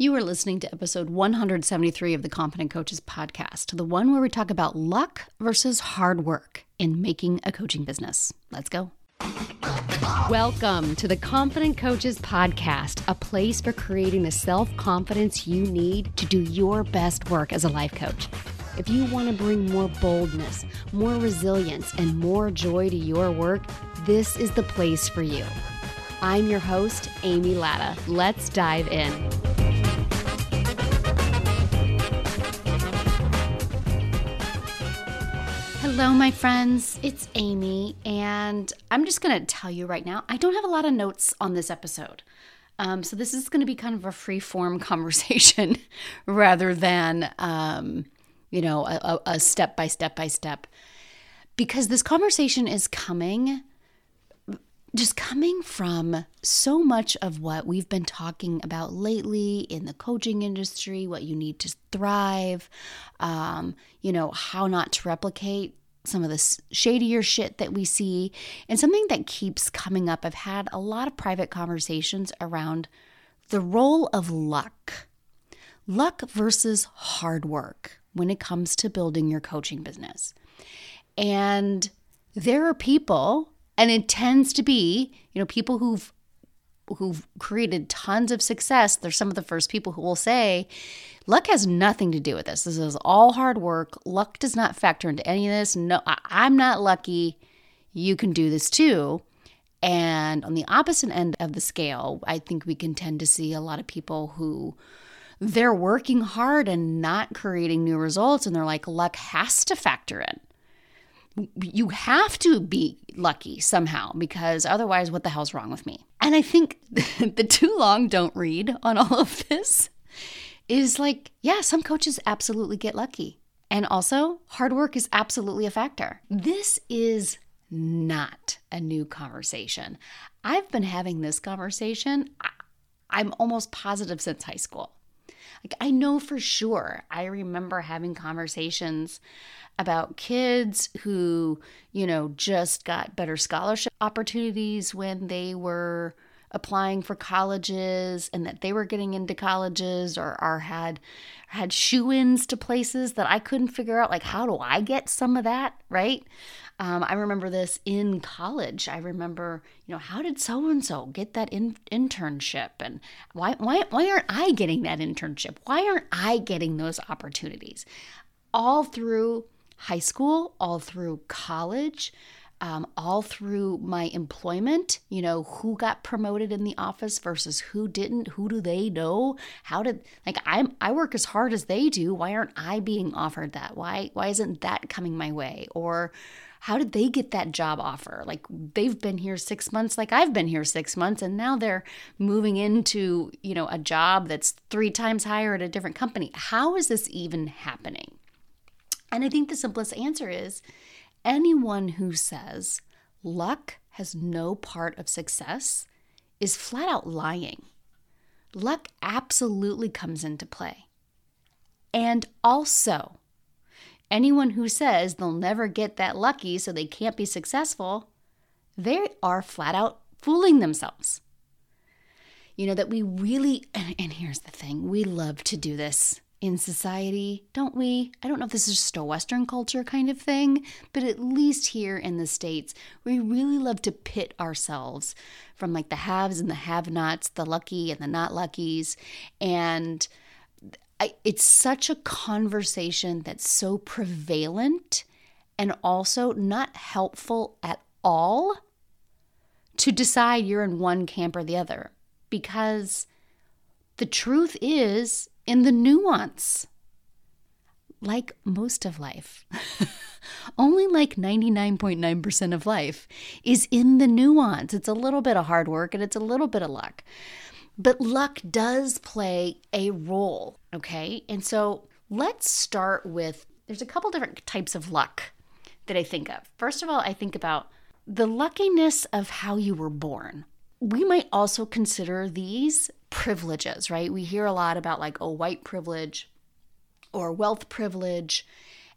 You are listening to episode 173 of the Confident Coaches podcast, the one where we talk about luck versus hard work in making a coaching business. Let's go. Welcome to the Confident Coaches podcast, a place for creating the self confidence you need to do your best work as a life coach. If you want to bring more boldness, more resilience, and more joy to your work, this is the place for you. I'm your host, Amy Latta. Let's dive in. Hello, my friends. It's Amy, and I'm just going to tell you right now I don't have a lot of notes on this episode. Um, so, this is going to be kind of a free form conversation rather than, um, you know, a, step by step by step. Because this conversation is coming, just coming from so much of what we've been talking about lately in the coaching industry, what you need to thrive, um, you know, how not to replicate some of the shadier shit that we see, and something that keeps coming up. I've had a lot of private conversations around the role of luck. Luck versus hard work when it comes to building your coaching business. And there are people, and it tends to be, you know, people who've who've created tons of success, they're some of the first people who will say, luck has nothing to do with this. This is all hard work. Luck does not factor into any of this. No, I, am not lucky. You can do this too. And on the opposite end of the scale, I think we can tend to see a lot of people who they're working hard and not creating new results. And they're like, luck has to factor in you have to be lucky somehow because otherwise, what the hell's wrong with me? And I think the too long don't read on all of this is like, yeah, some coaches absolutely get lucky. And also, hard work is absolutely a factor. This is not a new conversation. I've been having this conversation, I'm almost positive since high school. Like, I know for sure, I remember having conversations about kids who, you know, just got better scholarship opportunities when they were applying for colleges and that they were getting into colleges or, or had had shoe-ins to places that I couldn't figure out like how do I get some of that, right? Um, I remember this in college. I remember, you know, how did so and so get that in- internship, and why why why aren't I getting that internship? Why aren't I getting those opportunities? All through high school, all through college, um, all through my employment. You know, who got promoted in the office versus who didn't? Who do they know? How did like I'm I work as hard as they do. Why aren't I being offered that? Why why isn't that coming my way? Or how did they get that job offer? Like they've been here 6 months like I've been here 6 months and now they're moving into, you know, a job that's 3 times higher at a different company. How is this even happening? And I think the simplest answer is anyone who says luck has no part of success is flat out lying. Luck absolutely comes into play. And also, anyone who says they'll never get that lucky so they can't be successful, they are flat out fooling themselves. You know, that we really, and, here's the thing we love to do this in society, don't we? I don't know if this is just a Western culture kind of thing, but at least here in the States, we really love to pit ourselves from like the haves and the have nots, the lucky and the not luckies. And I, it's such a conversation that's so prevalent and also not helpful at all to decide you're in one camp or the other. Because the truth is, in the nuance. Like most of life, only like 99.9% of life is in the nuance. It's a little bit of hard work and it's a little bit of luck. But luck does play a role, okay? And so let's start with there's a couple different types of luck that I think of. First of all, I think about the luckiness of how you were born. We might also consider these privileges, right? We hear a lot about like, oh, white privilege or wealth privilege.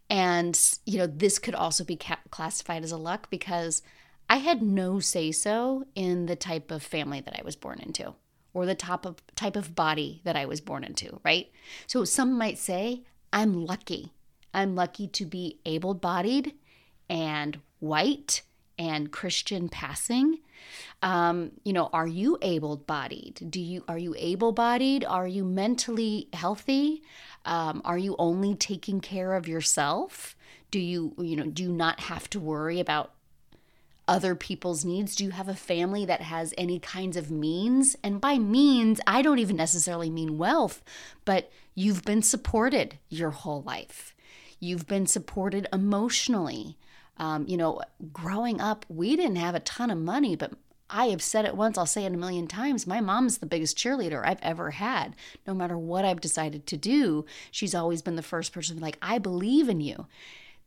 And, you know, this could also be ca- classified as a luck because I had no say so in the type of family that I was born into or the top of type of body that I was born into, right? So some might say, I'm lucky. I'm lucky to be able-bodied and white and Christian passing. Um, you know, are you able-bodied? Do you are you able-bodied? Are you mentally healthy? Um, are you only taking care of yourself? Do you you know do you not have to worry about other people's needs? Do you have a family that has any kinds of means? And by means, I don't even necessarily mean wealth, but you've been supported your whole life. You've been supported emotionally. Um, you know, growing up, we didn't have a ton of money, but I have said it once, I'll say it a million times. My mom's the biggest cheerleader I've ever had. No matter what I've decided to do, she's always been the first person to be like, I believe in you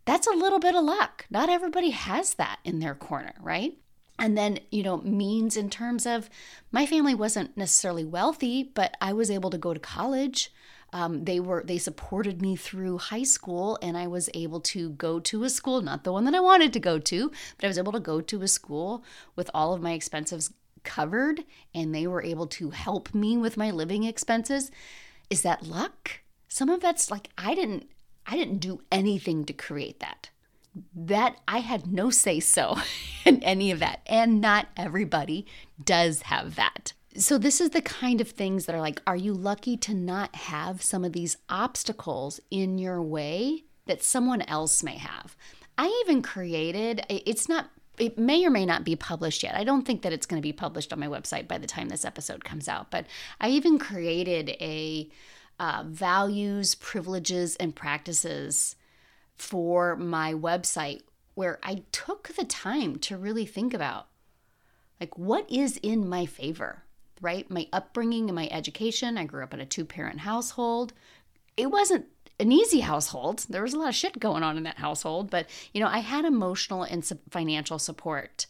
that's a little bit of luck. Not everybody has that in their corner, right? And then, you know, means in terms of my family wasn't necessarily wealthy, but I was able to go to college. Um, they were they supported me through high school, and I was able to go to a school, not the one that I wanted to go to, but I was able to go to a school with all of my expenses covered, and they were able to help me with my living expenses. Is that luck? Some of that's like I didn't I didn't do anything to create that. That I had no say so in any of that. And not everybody does have that. So, this is the kind of things that are like, are you lucky to not have some of these obstacles in your way that someone else may have? I even created, it's not it may or may not be published yet. I don't think that it's going to be published on my website by the time this episode comes out, but I even created a uh, values, privileges, and practices for my website where I took the time to really think about like what is in my favor, right? My upbringing and my education. I grew up in a two parent household. It wasn't an easy household. There was a lot of shit going on in that household, but you know, I had emotional and financial support.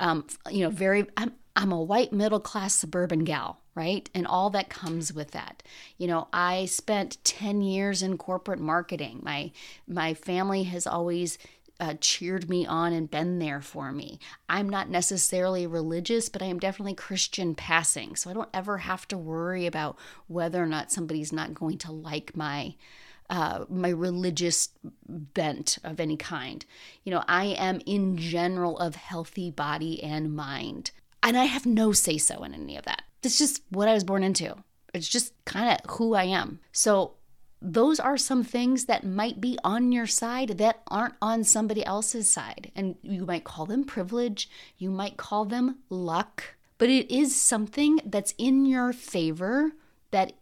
Um, you know, very. I'm I'm a white middle class suburban gal, right? And all that comes with that. You know, I spent 10 years in corporate marketing. My my family has always uh, cheered me on and been there for me. I'm not necessarily religious, but I am definitely Christian passing. So I don't ever have to worry about whether or not somebody's not going to like my uh, my religious bent of any kind. You know, I am in general of healthy body and mind. And I have no say so in any of that. It's just what I was born into. It's just kind of who I am. So, those are some things that might be on your side that aren't on somebody else's side. And you might call them privilege, you might call them luck, but it is something that's in your favor that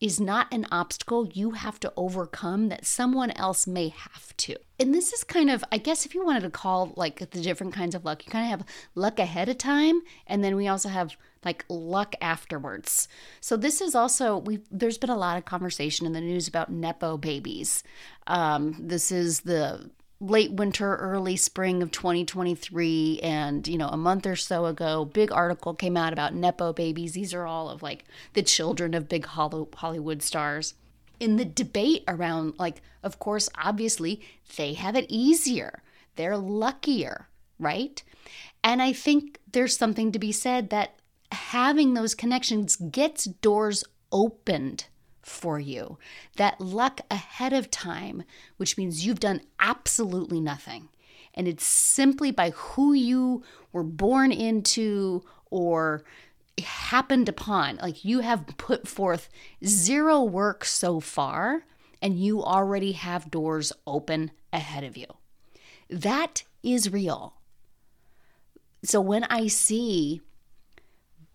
is not an obstacle you have to overcome that someone else may have to. And this is kind of, I guess, if you wanted to call like the different kinds of luck, you kind of have luck ahead of time, and then we also have like luck afterwards. So this is also we. There's been a lot of conversation in the news about nepo babies. Um, this is the late winter, early spring of 2023. And, you know, a month or so ago, big article came out about Nepo babies. These are all of like the children of big Hollywood stars. In the debate around, like, of course, obviously, they have it easier. They're luckier, right? And I think there's something to be said that having those connections gets doors opened for you. That luck ahead of time, which means you've done absolutely nothing. And it's simply by who you were born into or happened upon. Like you have put forth zero work so far, and you already have doors open ahead of you. That is real. So when I see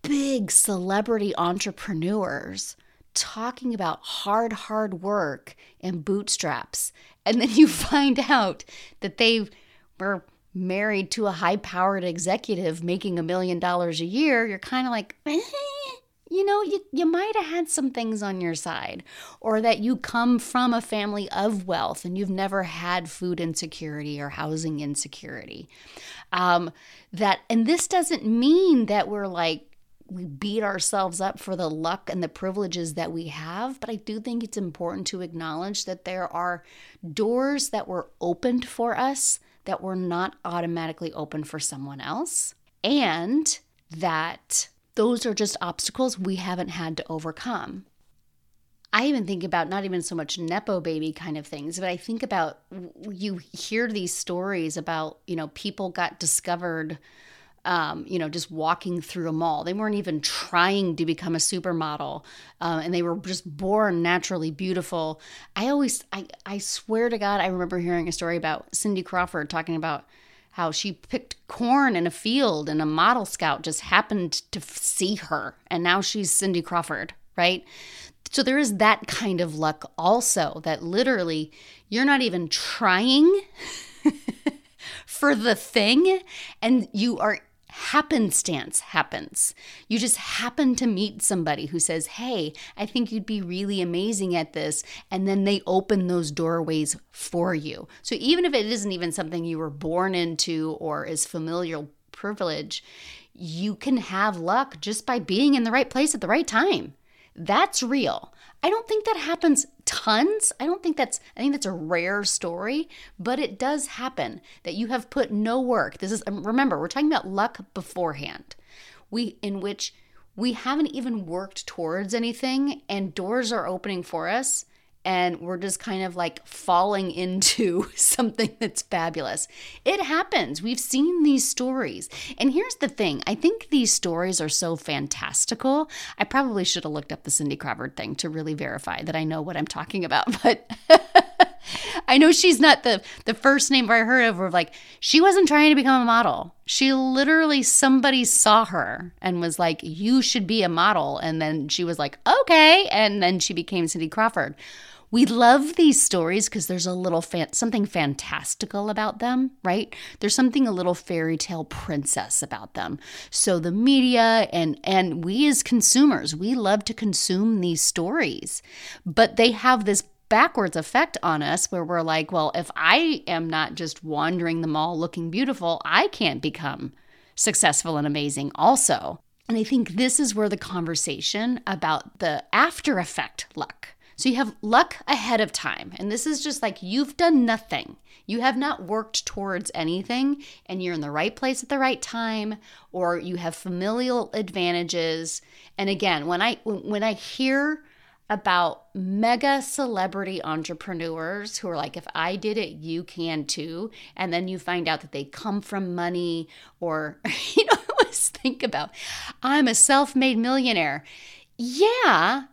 big celebrity entrepreneurs talking about hard, hard work and bootstraps. And then you find out that they were married to a high powered executive making a million dollars a year. You're kind of like, eh, you know, you, you might have had some things on your side, or that you come from a family of wealth and you've never had food insecurity or housing insecurity. Um, that, and this doesn't mean that we're like, we beat ourselves up for the luck and the privileges that we have, but I do think it's important to acknowledge that there are doors that were opened for us that were not automatically open for someone else, and that those are just obstacles we haven't had to overcome. I even think about not even so much Nepo baby kind of things, but I think about you hear these stories about, you know, people got discovered, um, you know, just walking through a mall. They weren't even trying to become a supermodel uh, and they were just born naturally beautiful. I always, I, I swear to God, I remember hearing a story about Cindy Crawford talking about how she picked corn in a field and a model scout just happened to see her and now she's Cindy Crawford, right? So there is that kind of luck also that literally you're not even trying for the thing and you are happenstance happens. You just happen to meet somebody who says, Hey, I think you'd be really amazing at this. And then they open those doorways for you. So even if it isn't even something you were born into or is familial privilege, you can have luck just by being in the right place at the right time. That's real. I don't think that happens tons. I don't think that's I think that's a rare story, but it does happen that you have put no work. This is um, remember, we're talking about luck beforehand. We in which we haven't even worked towards anything and doors are opening for us and we're just kind of like falling into something that's fabulous. It happens. We've seen these stories. And here's the thing I think these stories are so fantastical. I probably should have looked up the Cindy Crawford thing to really verify that I know what I'm talking about, but. I know she's not the the first name I heard of. Like she wasn't trying to become a model. She literally somebody saw her and was like, "You should be a model," and then she was like, "Okay," and then she became Cindy Crawford. We love these stories because there's a little fan- something fantastical about them, right? There's something a little fairy tale princess about them. So the media and and we as consumers, we love to consume these stories. But they have this backwards effect on us where we're like, well, if I am not just wandering the mall looking beautiful, I can't become successful and amazing also. And I think this is where the conversation about the after effect luck so you have luck ahead of time. And this is just like you've done nothing. You have not worked towards anything and you're in the right place at the right time or you have familial advantages. And again, when I when I hear about mega celebrity entrepreneurs who are like, if I did it, you can too. And then you find out that they come from money, or, you know, I always think about, I'm a self made millionaire. Yeah.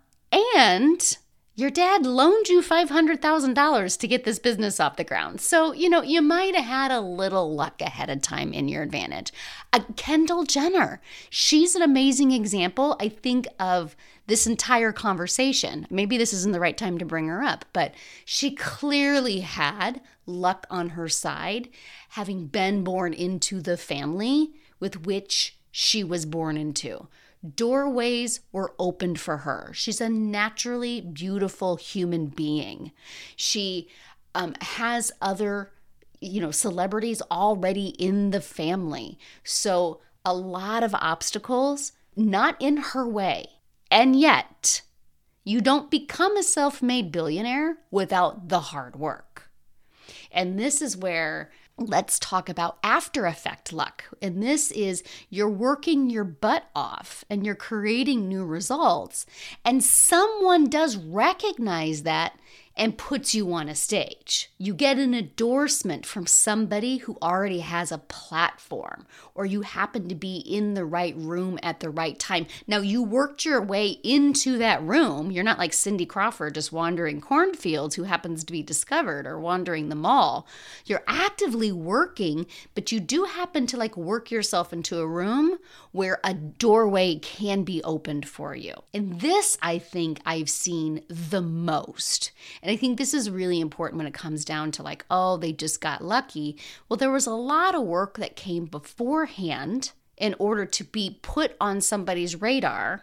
And your dad loaned you $500,000 to get this business off the ground. So, you know, you might have had a little luck ahead of time in your advantage. Uh, Kendall Jenner, she's an amazing example, I think, of this entire conversation. Maybe this isn't the right time to bring her up, but she clearly had luck on her side, having been born into the family with which she was born into. Doorways were opened for her. She's a naturally beautiful human being. She um, has other, you know, celebrities already in the family. So a lot of obstacles not in her way. And yet, you don't become a self made billionaire without the hard work. And this is where let's talk about after effect luck. And this is you're working your butt off and you're creating new results. And someone does recognize that and puts you on a stage. You get an endorsement from somebody who already has a platform, or you happen to be in the right room at the right time. Now, you worked your way into that room. You're not like Cindy Crawford just wandering cornfields who happens to be discovered or wandering the mall. You're actively working, but you do happen to like work yourself into a room where a doorway can be opened for you. And this, I think, I've seen the most. And I think this is really important when it comes down to like, oh, they just got lucky. Well, there was a lot of work that came beforehand in order to be put on somebody's radar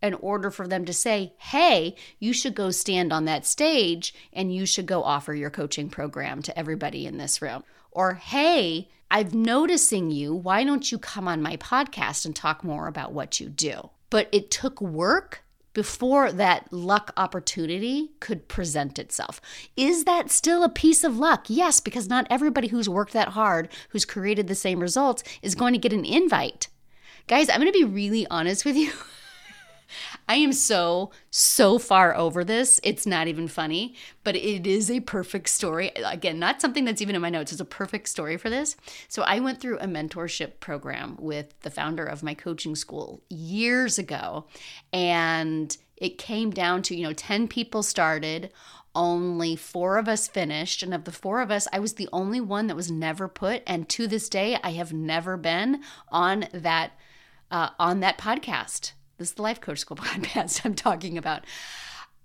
in order for them to say, hey, you should go stand on that stage and you should go offer your coaching program to everybody in this room. Or, hey, I'm noticing you. Why don't you come on my podcast and talk more about what you do? But it took work before that luck opportunity could present itself. Is that still a piece of luck? Yes, because not everybody who's worked that hard, who's created the same results, is going to get an invite Guys, I'm going to be really honest with you. I am so, so far over this. It's not even funny, but it is a perfect story. Again, not something that's even in my notes. It's a perfect story for this. So, I went through a mentorship program with the founder of my coaching school years ago, and it came down to, you know, 10 people started only four of us finished and of the four of us i was the only one that was never put and to this day i have never been on that uh, on that podcast this is the Life Coach School podcast I'm talking about.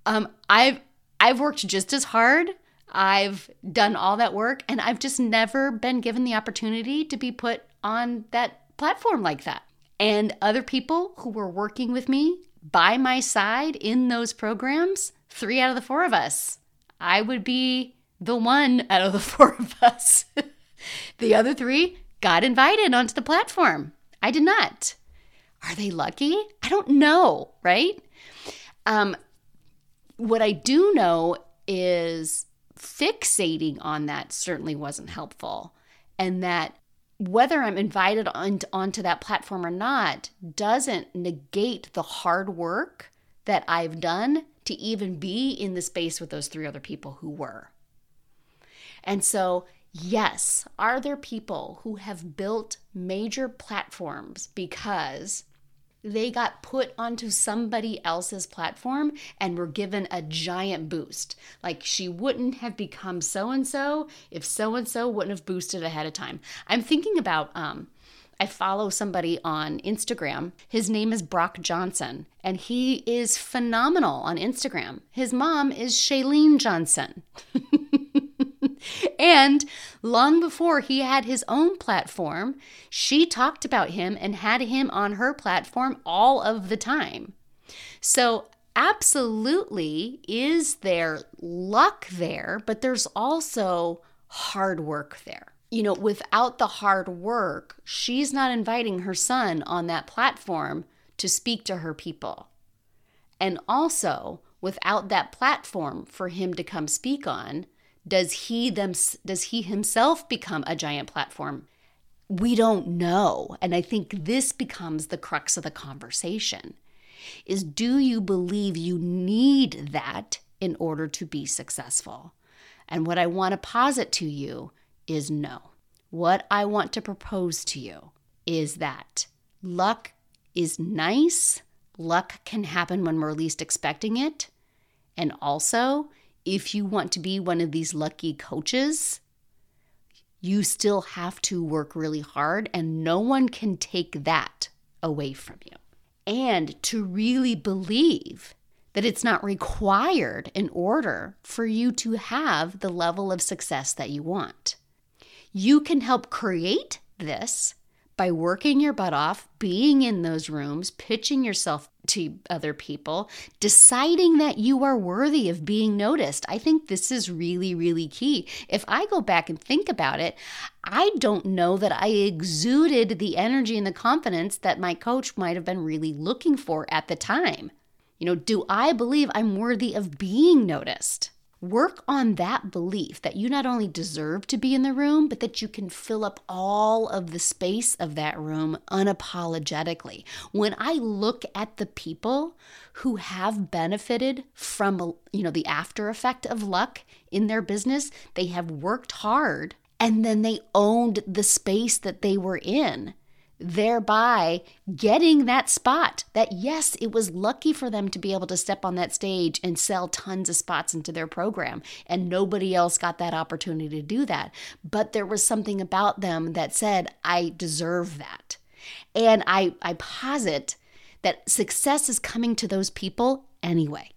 Um, I've I've worked just as hard. I've done all that work, and I've just never been given the opportunity to be put on that platform like that. And other people who were working with me by my side in those programs, three out of the four of us, I would be the one out of the four of us. the other three got invited onto the platform. I did not. Are they lucky? I don't know, right? Um, what I do know is fixating on that certainly wasn't helpful. And that whether I'm invited on, onto that platform or not doesn't negate the hard work that I've done to even be in the space with those three other people who were. And so, yes, are there people who have built major platforms because they got put onto somebody else's platform and were given a giant boost. Like she wouldn't have become so and so if so and so wouldn't have boosted ahead of time. I'm thinking about um I follow somebody on Instagram. His name is Brock Johnson, and he is phenomenal on Instagram. His mom is Shailene Johnson. and long before he had his own platform, she talked about him and had him on her platform all of the time. So, absolutely, is there luck there, but there's also hard work there. You know, without the hard work, she's not inviting her son on that platform to speak to her people. And also, without that platform for him to come speak on, does he them does he himself become a giant platform? We don't know. And I think this becomes the crux of the conversation. Is do you believe you need that in order to be successful? And what I want to posit to you is no. What I want to propose to you is that luck is nice. Luck can happen when we're least expecting it. And also, if you want to be one of these lucky coaches, you still have to work really hard, and no one can take that away from you. And to really believe that it's not required in order for you to have the level of success that you want. You can help create this by working your butt off, being in those rooms, pitching yourself to other people, deciding that you are worthy of being noticed. I think this is really, really key. If I go back and think about it, I don't know that I exuded the energy and the confidence that my coach might have been really looking for at the time. You know, do I believe I'm worthy of being noticed? Work on that belief that you not only deserve to be in the room, but that you can fill up all of the space of that room unapologetically. When I look at the people who have benefited from, you know, the after effect of luck in their business, they have worked hard and then they owned the space that they were in thereby getting that spot that yes it was lucky for them to be able to step on that stage and sell tons of spots into their program. And nobody else got that opportunity to do that. But there was something about them that said i deserve that. And i i posit that success is coming to those people anyway.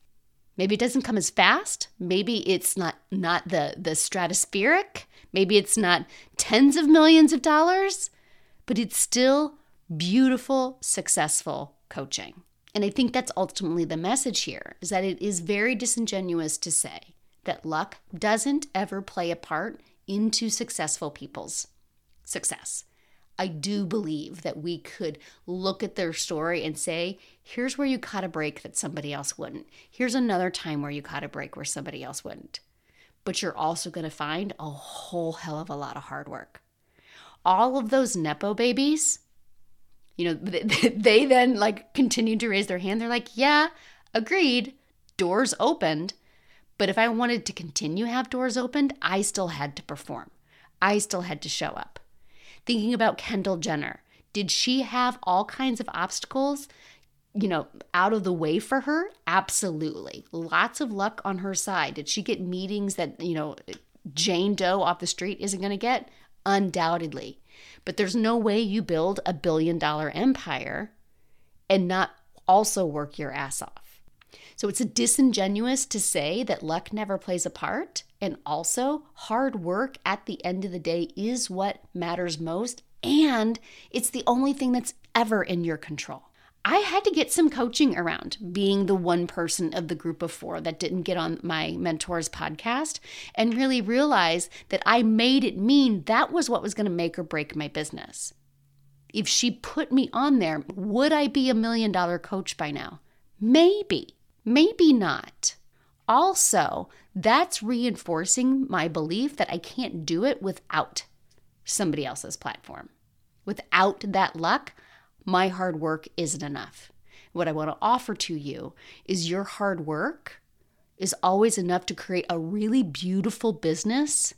Maybe it doesn't come as fast. Maybe it's not not the the stratospheric. Maybe it's not tens of millions of dollars but it's still beautiful, successful coaching. And I think that's ultimately the message here is that it is very disingenuous to say that luck doesn't ever play a part into successful people's success. I do believe that we could look at their story and say, here's where you caught a break that somebody else wouldn't. Here's another time where you caught a break where somebody else wouldn't. But you're also going to find a whole hell of a lot of hard work all of those Nepo babies, you know, they then like continued to raise their hand. They're like, yeah, agreed, doors opened. But if I wanted to continue have doors opened, I still had to perform. I still had to show up. Thinking about Kendall Jenner, did she have all kinds of obstacles, you know, out of the way for her? Absolutely. Lots of luck on her side. Did she get meetings that, you know, Jane Doe off the street isn't going to get? Undoubtedly. But there's no way you build a billion dollar empire and not also work your ass off. So it's disingenuous to say that luck never plays a part. And also, hard work at the end of the day is what matters most. And it's the only thing that's ever in your control. I had to get some coaching around being the one person of the group of four that didn't get on my mentor's podcast and really realize that I made it mean that was what was going to make or break my business. If she put me on there, would I be a million dollar coach by now? Maybe, maybe not. Also, that's reinforcing my belief that I can't do it without somebody else's platform. Without that luck, my hard work isn't enough. What I want to offer to you is your hard work is always enough to create a really beautiful business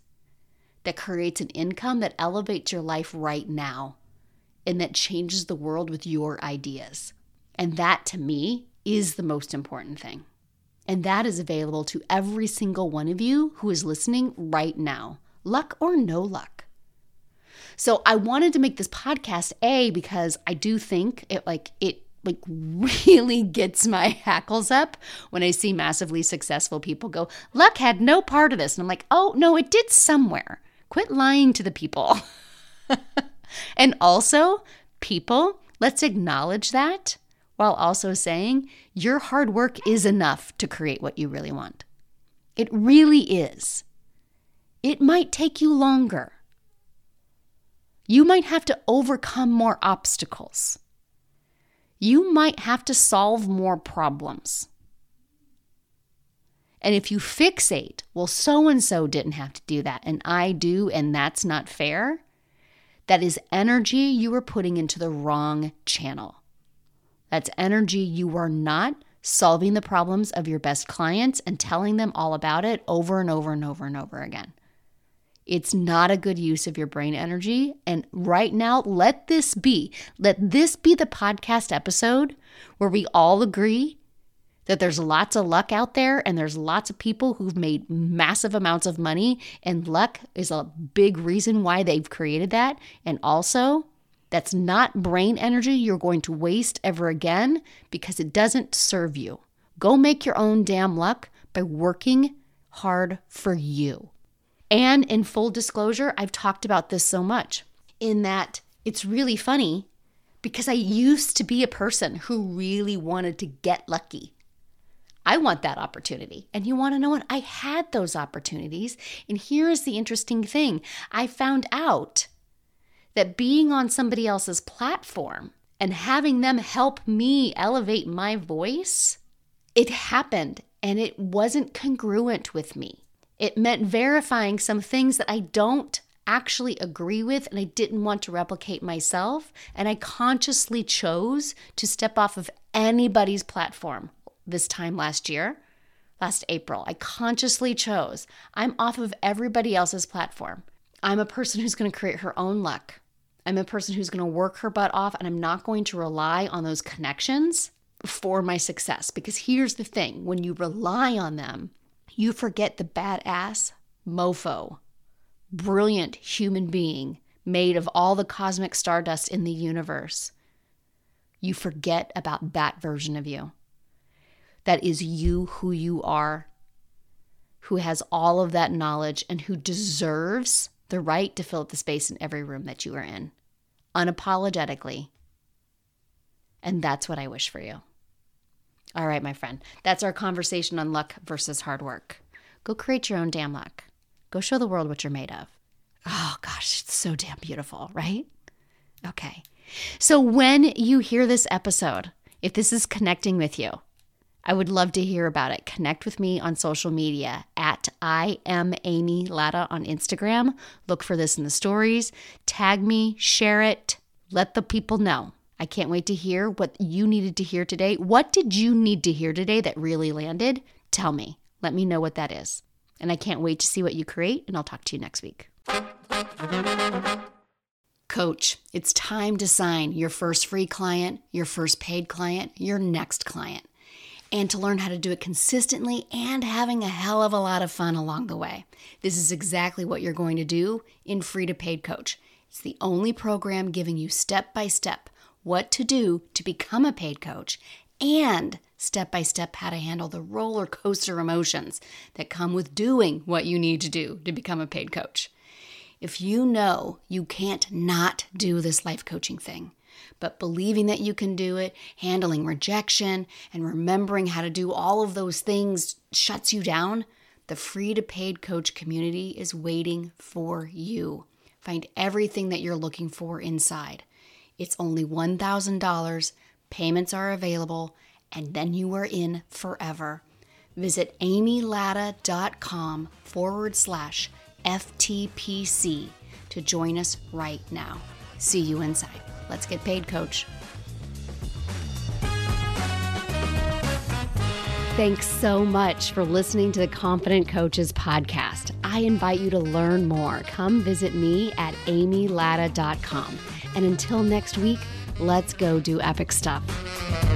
that creates an income that elevates your life right now and that changes the world with your ideas. And that to me is the most important thing. And that is available to every single one of you who is listening right now, luck or no luck. So I wanted to make this podcast A because I do think it like it like really gets my hackles up when I see massively successful people go, luck had no part of this. And I'm like, oh, no, it did somewhere. Quit lying to the people. and also, people, let's acknowledge that while also saying your hard work is enough to create what you really want. It really is. It might take you longer. You might have to overcome more obstacles. You might have to solve more problems. And if you fixate, well, so and so didn't have to do that, and I do, and that's not fair, that is energy you are putting into the wrong channel. That's energy you are not solving the problems of your best clients and telling them all about it over and over and over and over again. It's not a good use of your brain energy. And right now, let this be, let this be the podcast episode where we all agree that there's lots of luck out there and there's lots of people who've made massive amounts of money. And luck is a big reason why they've created that. And also, that's not brain energy you're going to waste ever again because it doesn't serve you. Go make your own damn luck by working hard for you. And in full disclosure, I've talked about this so much in that it's really funny because I used to be a person who really wanted to get lucky. I want that opportunity. And you want to know what? I had those opportunities. And here is the interesting thing I found out that being on somebody else's platform and having them help me elevate my voice, it happened and it wasn't congruent with me. It meant verifying some things that I don't actually agree with and I didn't want to replicate myself. And I consciously chose to step off of anybody's platform this time last year, last April. I consciously chose. I'm off of everybody else's platform. I'm a person who's going to create her own luck. I'm a person who's going to work her butt off and I'm not going to rely on those connections for my success. Because here's the thing when you rely on them, you forget the badass mofo, brilliant human being made of all the cosmic stardust in the universe. You forget about that version of you. That is you who you are, who has all of that knowledge and who deserves the right to fill up the space in every room that you are in, unapologetically. And that's what I wish for you. All right, my friend, that's our conversation on luck versus hard work. Go create your own damn luck. Go show the world what you're made of. Oh gosh, it's so damn beautiful, right? Okay. So when you hear this episode, if this is connecting with you, I would love to hear about it. Connect with me on social media at I am Amy Latta on Instagram. Look for this in the stories. Tag me, share it, let the people know. I can't wait to hear what you needed to hear today. What did you need to hear today that really landed? Tell me. Let me know what that is. And I can't wait to see what you create, and I'll talk to you next week. Coach, it's time to sign your first free client, your first paid client, your next client, and to learn how to do it consistently and having a hell of a lot of fun along the way. This is exactly what you're going to do in Free to Paid Coach. It's the only program giving you step by step what to do to become a paid coach and step by step how to handle the roller coaster emotions that come with doing what you need to do to become a paid coach. If you know you can't not do this life coaching thing, but believing that you can do it, handling rejection, and remembering how to do all of those things shuts you down, the free to paid coach community is waiting for you. Find everything that you're looking for inside. It's only $1,000. Payments are available, and then you are in forever. Visit amylatta.com forward slash FTPC to join us right now. See you inside. Let's get paid, coach. Thanks so much for listening to the Confident Coaches podcast. I invite you to learn more. Come visit me at amylatta.com. And until next week, let's go do epic stuff.